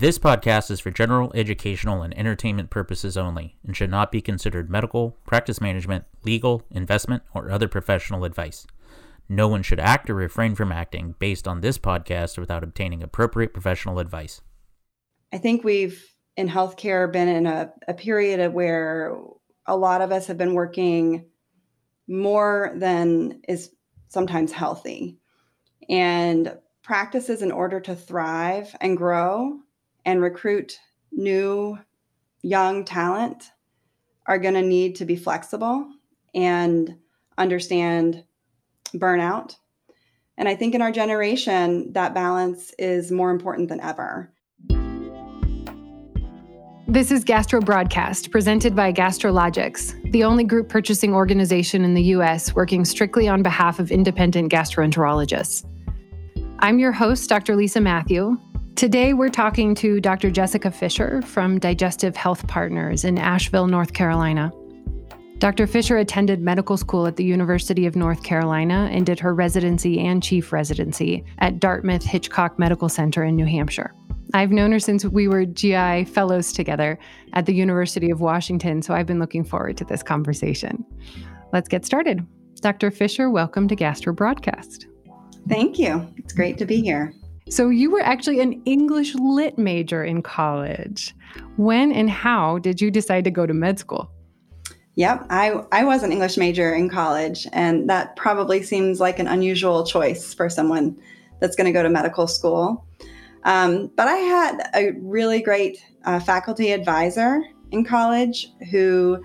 This podcast is for general educational and entertainment purposes only and should not be considered medical, practice management, legal, investment, or other professional advice. No one should act or refrain from acting based on this podcast without obtaining appropriate professional advice. I think we've in healthcare been in a, a period where a lot of us have been working more than is sometimes healthy. And practices in order to thrive and grow and recruit new young talent are going to need to be flexible and understand burnout. And I think in our generation, that balance is more important than ever. This is Gastro Broadcast, presented by Gastrologics, the only group purchasing organization in the U.S. working strictly on behalf of independent gastroenterologists. I'm your host, Dr. Lisa Matthew. Today, we're talking to Dr. Jessica Fisher from Digestive Health Partners in Asheville, North Carolina. Dr. Fisher attended medical school at the University of North Carolina and did her residency and chief residency at Dartmouth Hitchcock Medical Center in New Hampshire. I've known her since we were GI fellows together at the University of Washington, so I've been looking forward to this conversation. Let's get started. Dr. Fisher, welcome to Gastro Broadcast. Thank you. It's great to be here. So, you were actually an English lit major in college. When and how did you decide to go to med school? Yep, I, I was an English major in college, and that probably seems like an unusual choice for someone that's going to go to medical school. Um, but I had a really great uh, faculty advisor in college who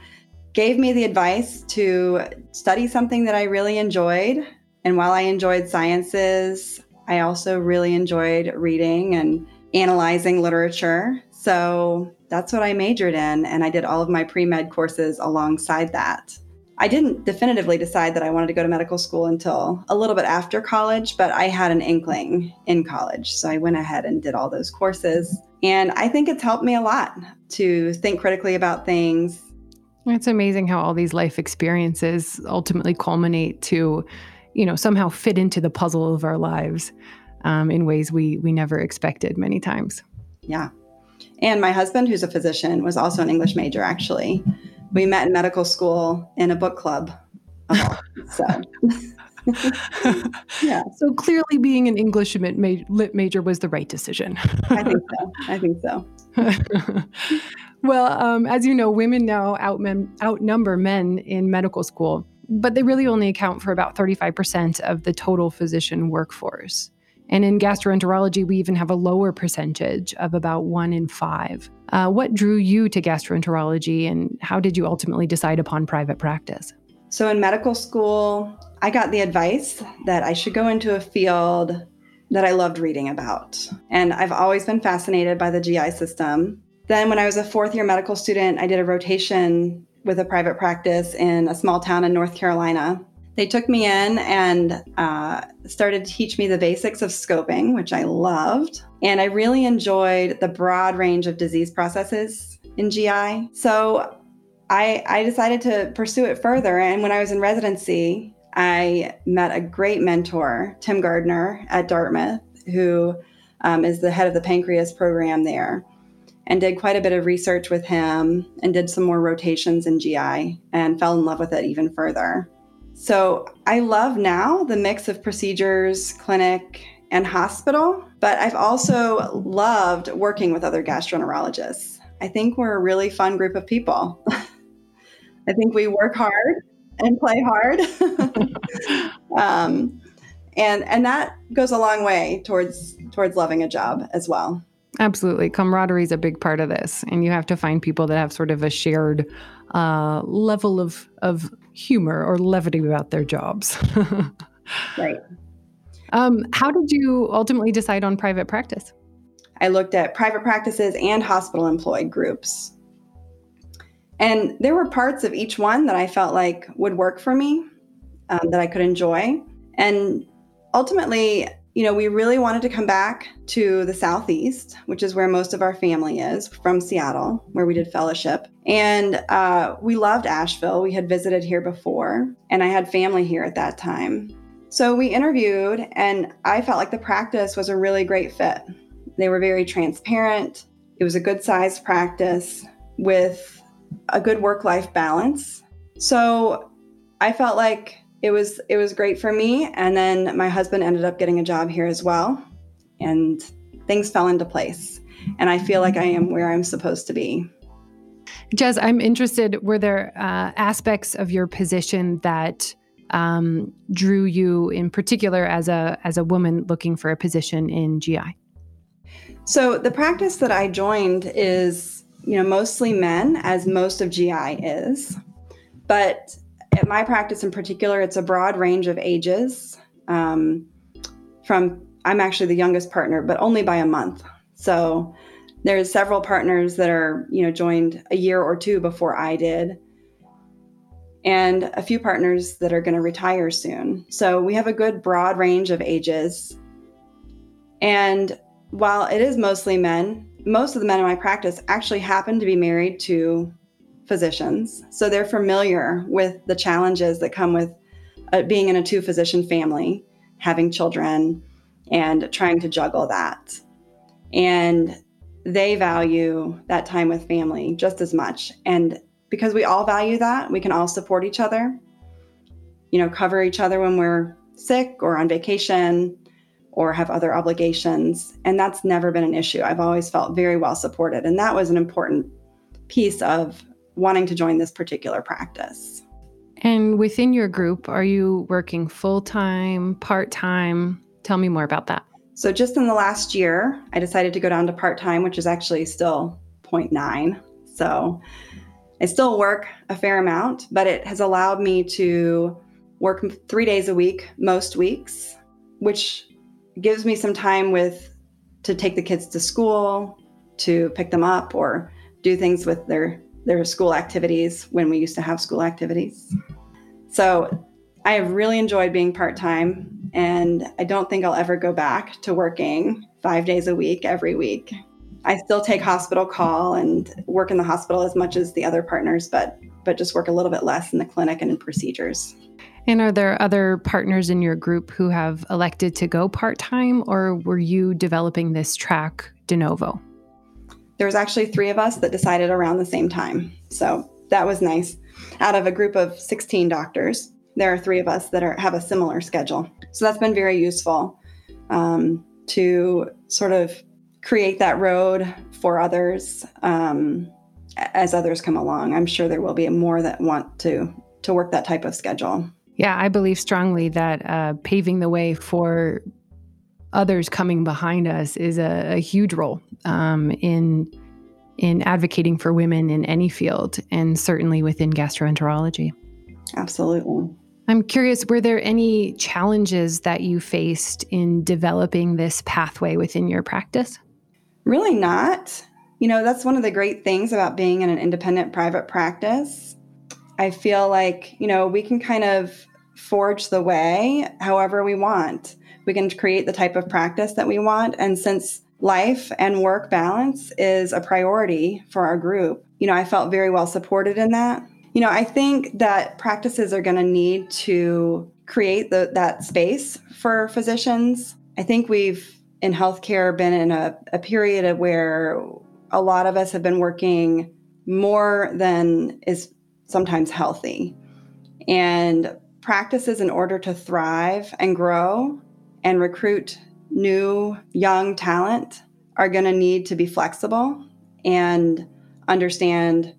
gave me the advice to study something that I really enjoyed. And while I enjoyed sciences, I also really enjoyed reading and analyzing literature. So that's what I majored in. And I did all of my pre med courses alongside that. I didn't definitively decide that I wanted to go to medical school until a little bit after college, but I had an inkling in college. So I went ahead and did all those courses. And I think it's helped me a lot to think critically about things. It's amazing how all these life experiences ultimately culminate to, you know, somehow fit into the puzzle of our lives um, in ways we we never expected many times. Yeah. And my husband, who's a physician, was also an English major, actually we met in medical school in a book club. so. yeah. So clearly, being an English lit major was the right decision. I think so. I think so. well, um, as you know, women now outnumber men in medical school, but they really only account for about 35% of the total physician workforce. And in gastroenterology, we even have a lower percentage of about one in five. Uh, what drew you to gastroenterology and how did you ultimately decide upon private practice? So, in medical school, I got the advice that I should go into a field that I loved reading about. And I've always been fascinated by the GI system. Then, when I was a fourth year medical student, I did a rotation with a private practice in a small town in North Carolina they took me in and uh, started to teach me the basics of scoping, which I loved. And I really enjoyed the broad range of disease processes in GI. So I, I decided to pursue it further. And when I was in residency, I met a great mentor, Tim Gardner at Dartmouth, who um, is the head of the pancreas program there, and did quite a bit of research with him and did some more rotations in GI and fell in love with it even further. So I love now the mix of procedures, clinic, and hospital, but I've also loved working with other gastroenterologists. I think we're a really fun group of people. I think we work hard and play hard. um, and and that goes a long way towards towards loving a job as well. Absolutely. Camaraderie is a big part of this. And you have to find people that have sort of a shared uh, level of, of humor or levity about their jobs. right. Um, how did you ultimately decide on private practice? I looked at private practices and hospital employed groups. And there were parts of each one that I felt like would work for me, um, that I could enjoy. And ultimately, you know, we really wanted to come back to the Southeast, which is where most of our family is from Seattle, where we did fellowship. And uh, we loved Asheville. We had visited here before, and I had family here at that time. So we interviewed, and I felt like the practice was a really great fit. They were very transparent. It was a good sized practice with a good work life balance. So I felt like it was it was great for me and then my husband ended up getting a job here as well and things fell into place and I feel like I am where I'm supposed to be. Jess, I'm interested. Were there uh, aspects of your position that um, drew you, in particular, as a as a woman looking for a position in GI? So the practice that I joined is, you know, mostly men, as most of GI is, but at my practice in particular, it's a broad range of ages. Um, from I'm actually the youngest partner, but only by a month. So there's several partners that are, you know, joined a year or two before I did. And a few partners that are going to retire soon. So we have a good broad range of ages. And while it is mostly men, most of the men in my practice actually happen to be married to physicians. So they're familiar with the challenges that come with uh, being in a two physician family, having children, and trying to juggle that. And they value that time with family just as much. And because we all value that, we can all support each other, you know, cover each other when we're sick or on vacation or have other obligations. And that's never been an issue. I've always felt very well supported. And that was an important piece of wanting to join this particular practice. And within your group, are you working full time, part time? Tell me more about that. So, just in the last year, I decided to go down to part time, which is actually still 0.9. So, I still work a fair amount, but it has allowed me to work three days a week most weeks, which gives me some time with to take the kids to school, to pick them up, or do things with their their school activities when we used to have school activities. So I have really enjoyed being part time, and I don't think I'll ever go back to working five days a week every week. I still take hospital call and work in the hospital as much as the other partners, but but just work a little bit less in the clinic and in procedures. And are there other partners in your group who have elected to go part time, or were you developing this track de novo? There was actually three of us that decided around the same time. So that was nice. Out of a group of 16 doctors, there are three of us that are, have a similar schedule. So that's been very useful um, to sort of create that road for others um, as others come along. I'm sure there will be more that want to to work that type of schedule. Yeah, I believe strongly that uh, paving the way for others coming behind us is a, a huge role um, in in advocating for women in any field, and certainly within gastroenterology. Absolutely. I'm curious, were there any challenges that you faced in developing this pathway within your practice? Really not. You know, that's one of the great things about being in an independent private practice. I feel like, you know, we can kind of forge the way however we want we can create the type of practice that we want. And since life and work balance is a priority for our group, you know, I felt very well supported in that. You know, I think that practices are going to need to create the, that space for physicians. I think we've in healthcare been in a, a period of where a lot of us have been working more than is sometimes healthy. And practices, in order to thrive and grow, and recruit new young talent are going to need to be flexible and understand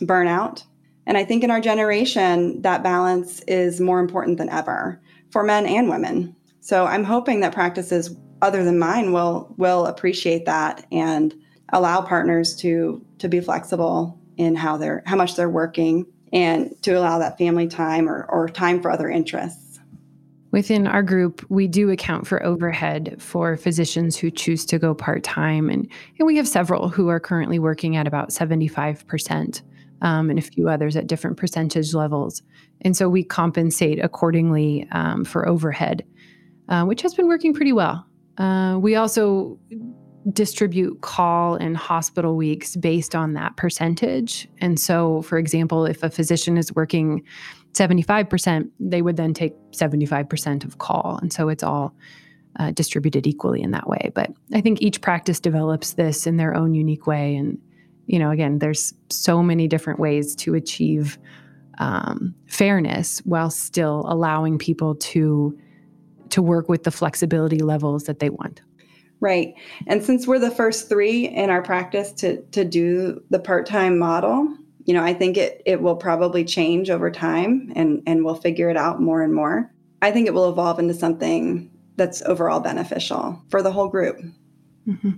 burnout. And I think in our generation, that balance is more important than ever for men and women. So I'm hoping that practices other than mine will will appreciate that and allow partners to to be flexible in how they're how much they're working and to allow that family time or, or time for other interests. Within our group, we do account for overhead for physicians who choose to go part time. And, and we have several who are currently working at about 75%, um, and a few others at different percentage levels. And so we compensate accordingly um, for overhead, uh, which has been working pretty well. Uh, we also distribute call and hospital weeks based on that percentage. And so, for example, if a physician is working 75%, they would then take 75% of call. And so it's all uh, distributed equally in that way. But I think each practice develops this in their own unique way. And, you know, again, there's so many different ways to achieve um, fairness while still allowing people to to work with the flexibility levels that they want. Right. And since we're the first three in our practice to to do the part-time model, you know, I think it it will probably change over time and and we'll figure it out more and more. I think it will evolve into something that's overall beneficial for the whole group. Mm-hmm.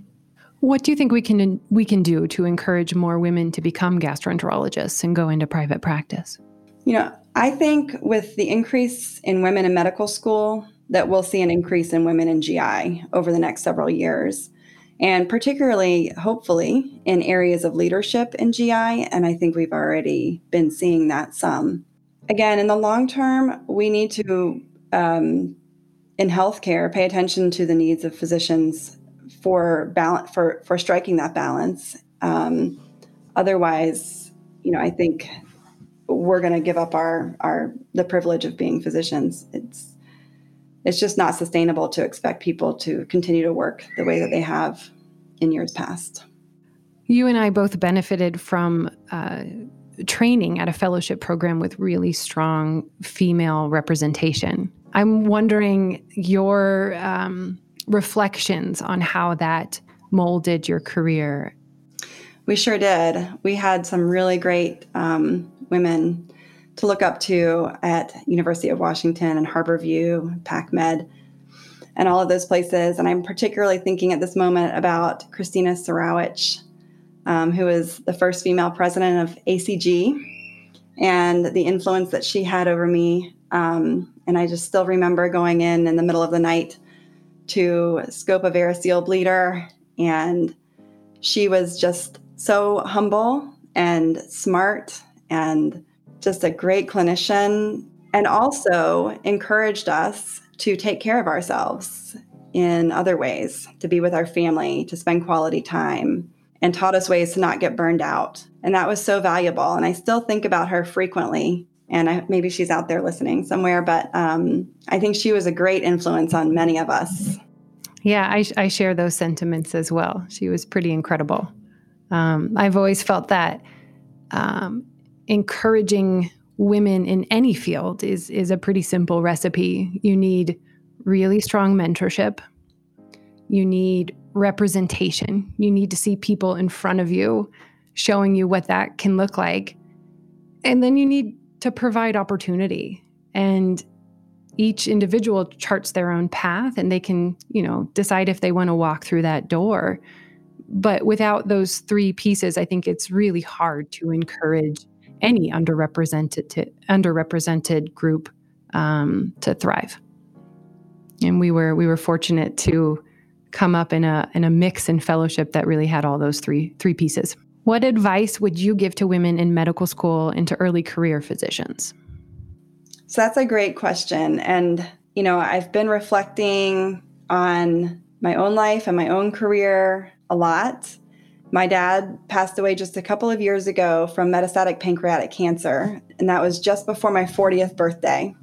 What do you think we can we can do to encourage more women to become gastroenterologists and go into private practice? You know, I think with the increase in women in medical school, that we'll see an increase in women in GI over the next several years. And particularly, hopefully, in areas of leadership in GI. And I think we've already been seeing that some. Again, in the long term, we need to, um, in healthcare, pay attention to the needs of physicians for balance for for striking that balance. Um, otherwise, you know, I think we're going to give up our our the privilege of being physicians. It's it's just not sustainable to expect people to continue to work the way that they have in years past. You and I both benefited from uh, training at a fellowship program with really strong female representation. I'm wondering your um, reflections on how that molded your career. We sure did. We had some really great um, women to look up to at University of Washington and Harborview, PacMed, and all of those places. And I'm particularly thinking at this moment about Christina Surawicz, um, who is the first female president of ACG, and the influence that she had over me. Um, and I just still remember going in in the middle of the night to scope a variceal bleeder, and she was just so humble and smart and just a great clinician and also encouraged us to take care of ourselves in other ways, to be with our family, to spend quality time, and taught us ways to not get burned out. And that was so valuable. And I still think about her frequently. And I, maybe she's out there listening somewhere, but um, I think she was a great influence on many of us. Yeah, I, I share those sentiments as well. She was pretty incredible. Um, I've always felt that um, encouraging women in any field is is a pretty simple recipe. You need really strong mentorship. You need representation. You need to see people in front of you showing you what that can look like. And then you need to provide opportunity. And each individual charts their own path and they can, you know, decide if they want to walk through that door. But without those three pieces, I think it's really hard to encourage any underrepresented underrepresented group um, to thrive. And we were we were fortunate to come up in a in a mix and fellowship that really had all those three three pieces. What advice would you give to women in medical school and to early career physicians? So that's a great question. And, you know, I've been reflecting on my own life and my own career a lot. My dad passed away just a couple of years ago from metastatic pancreatic cancer, and that was just before my 40th birthday.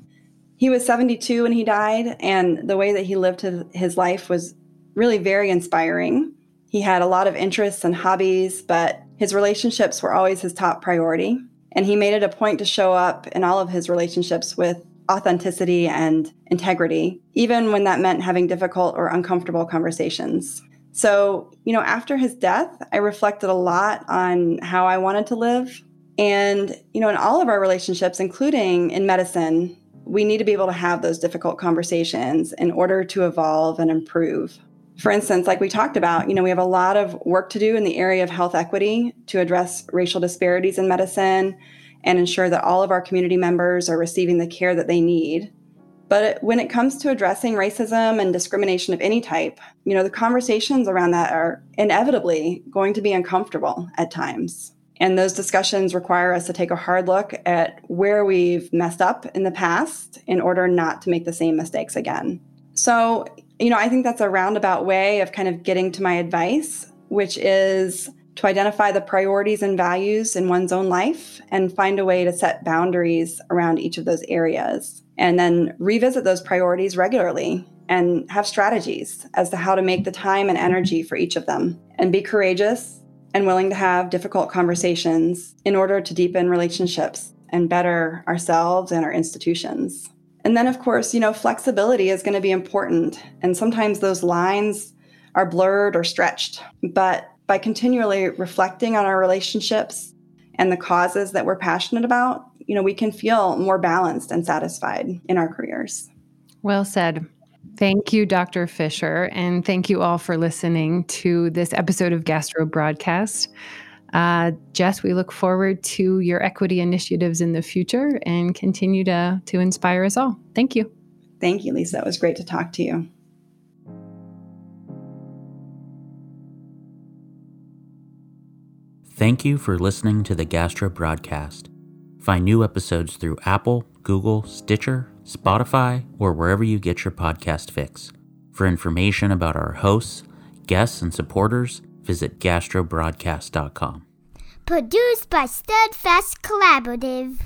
He was 72 when he died, and the way that he lived his life was really very inspiring. He had a lot of interests and hobbies, but his relationships were always his top priority. And he made it a point to show up in all of his relationships with authenticity and integrity, even when that meant having difficult or uncomfortable conversations. So, you know, after his death, I reflected a lot on how I wanted to live. And, you know, in all of our relationships, including in medicine, we need to be able to have those difficult conversations in order to evolve and improve. For instance, like we talked about, you know, we have a lot of work to do in the area of health equity to address racial disparities in medicine and ensure that all of our community members are receiving the care that they need. But when it comes to addressing racism and discrimination of any type, you know, the conversations around that are inevitably going to be uncomfortable at times. And those discussions require us to take a hard look at where we've messed up in the past in order not to make the same mistakes again. So, you know, I think that's a roundabout way of kind of getting to my advice, which is to identify the priorities and values in one's own life and find a way to set boundaries around each of those areas and then revisit those priorities regularly and have strategies as to how to make the time and energy for each of them and be courageous and willing to have difficult conversations in order to deepen relationships and better ourselves and our institutions. And then, of course, you know, flexibility is going to be important. And sometimes those lines are blurred or stretched. But by continually reflecting on our relationships and the causes that we're passionate about, you know, we can feel more balanced and satisfied in our careers. Well said. Thank you, Dr. Fisher, and thank you all for listening to this episode of Gastro Broadcast. Uh, Jess, we look forward to your equity initiatives in the future and continue to, to inspire us all. Thank you. Thank you, Lisa. It was great to talk to you. Thank you for listening to the Gastro Broadcast. Find new episodes through Apple, Google, Stitcher, Spotify, or wherever you get your podcast fix. For information about our hosts, guests, and supporters, visit gastrobroadcast.com. Produced by Steadfast Collaborative.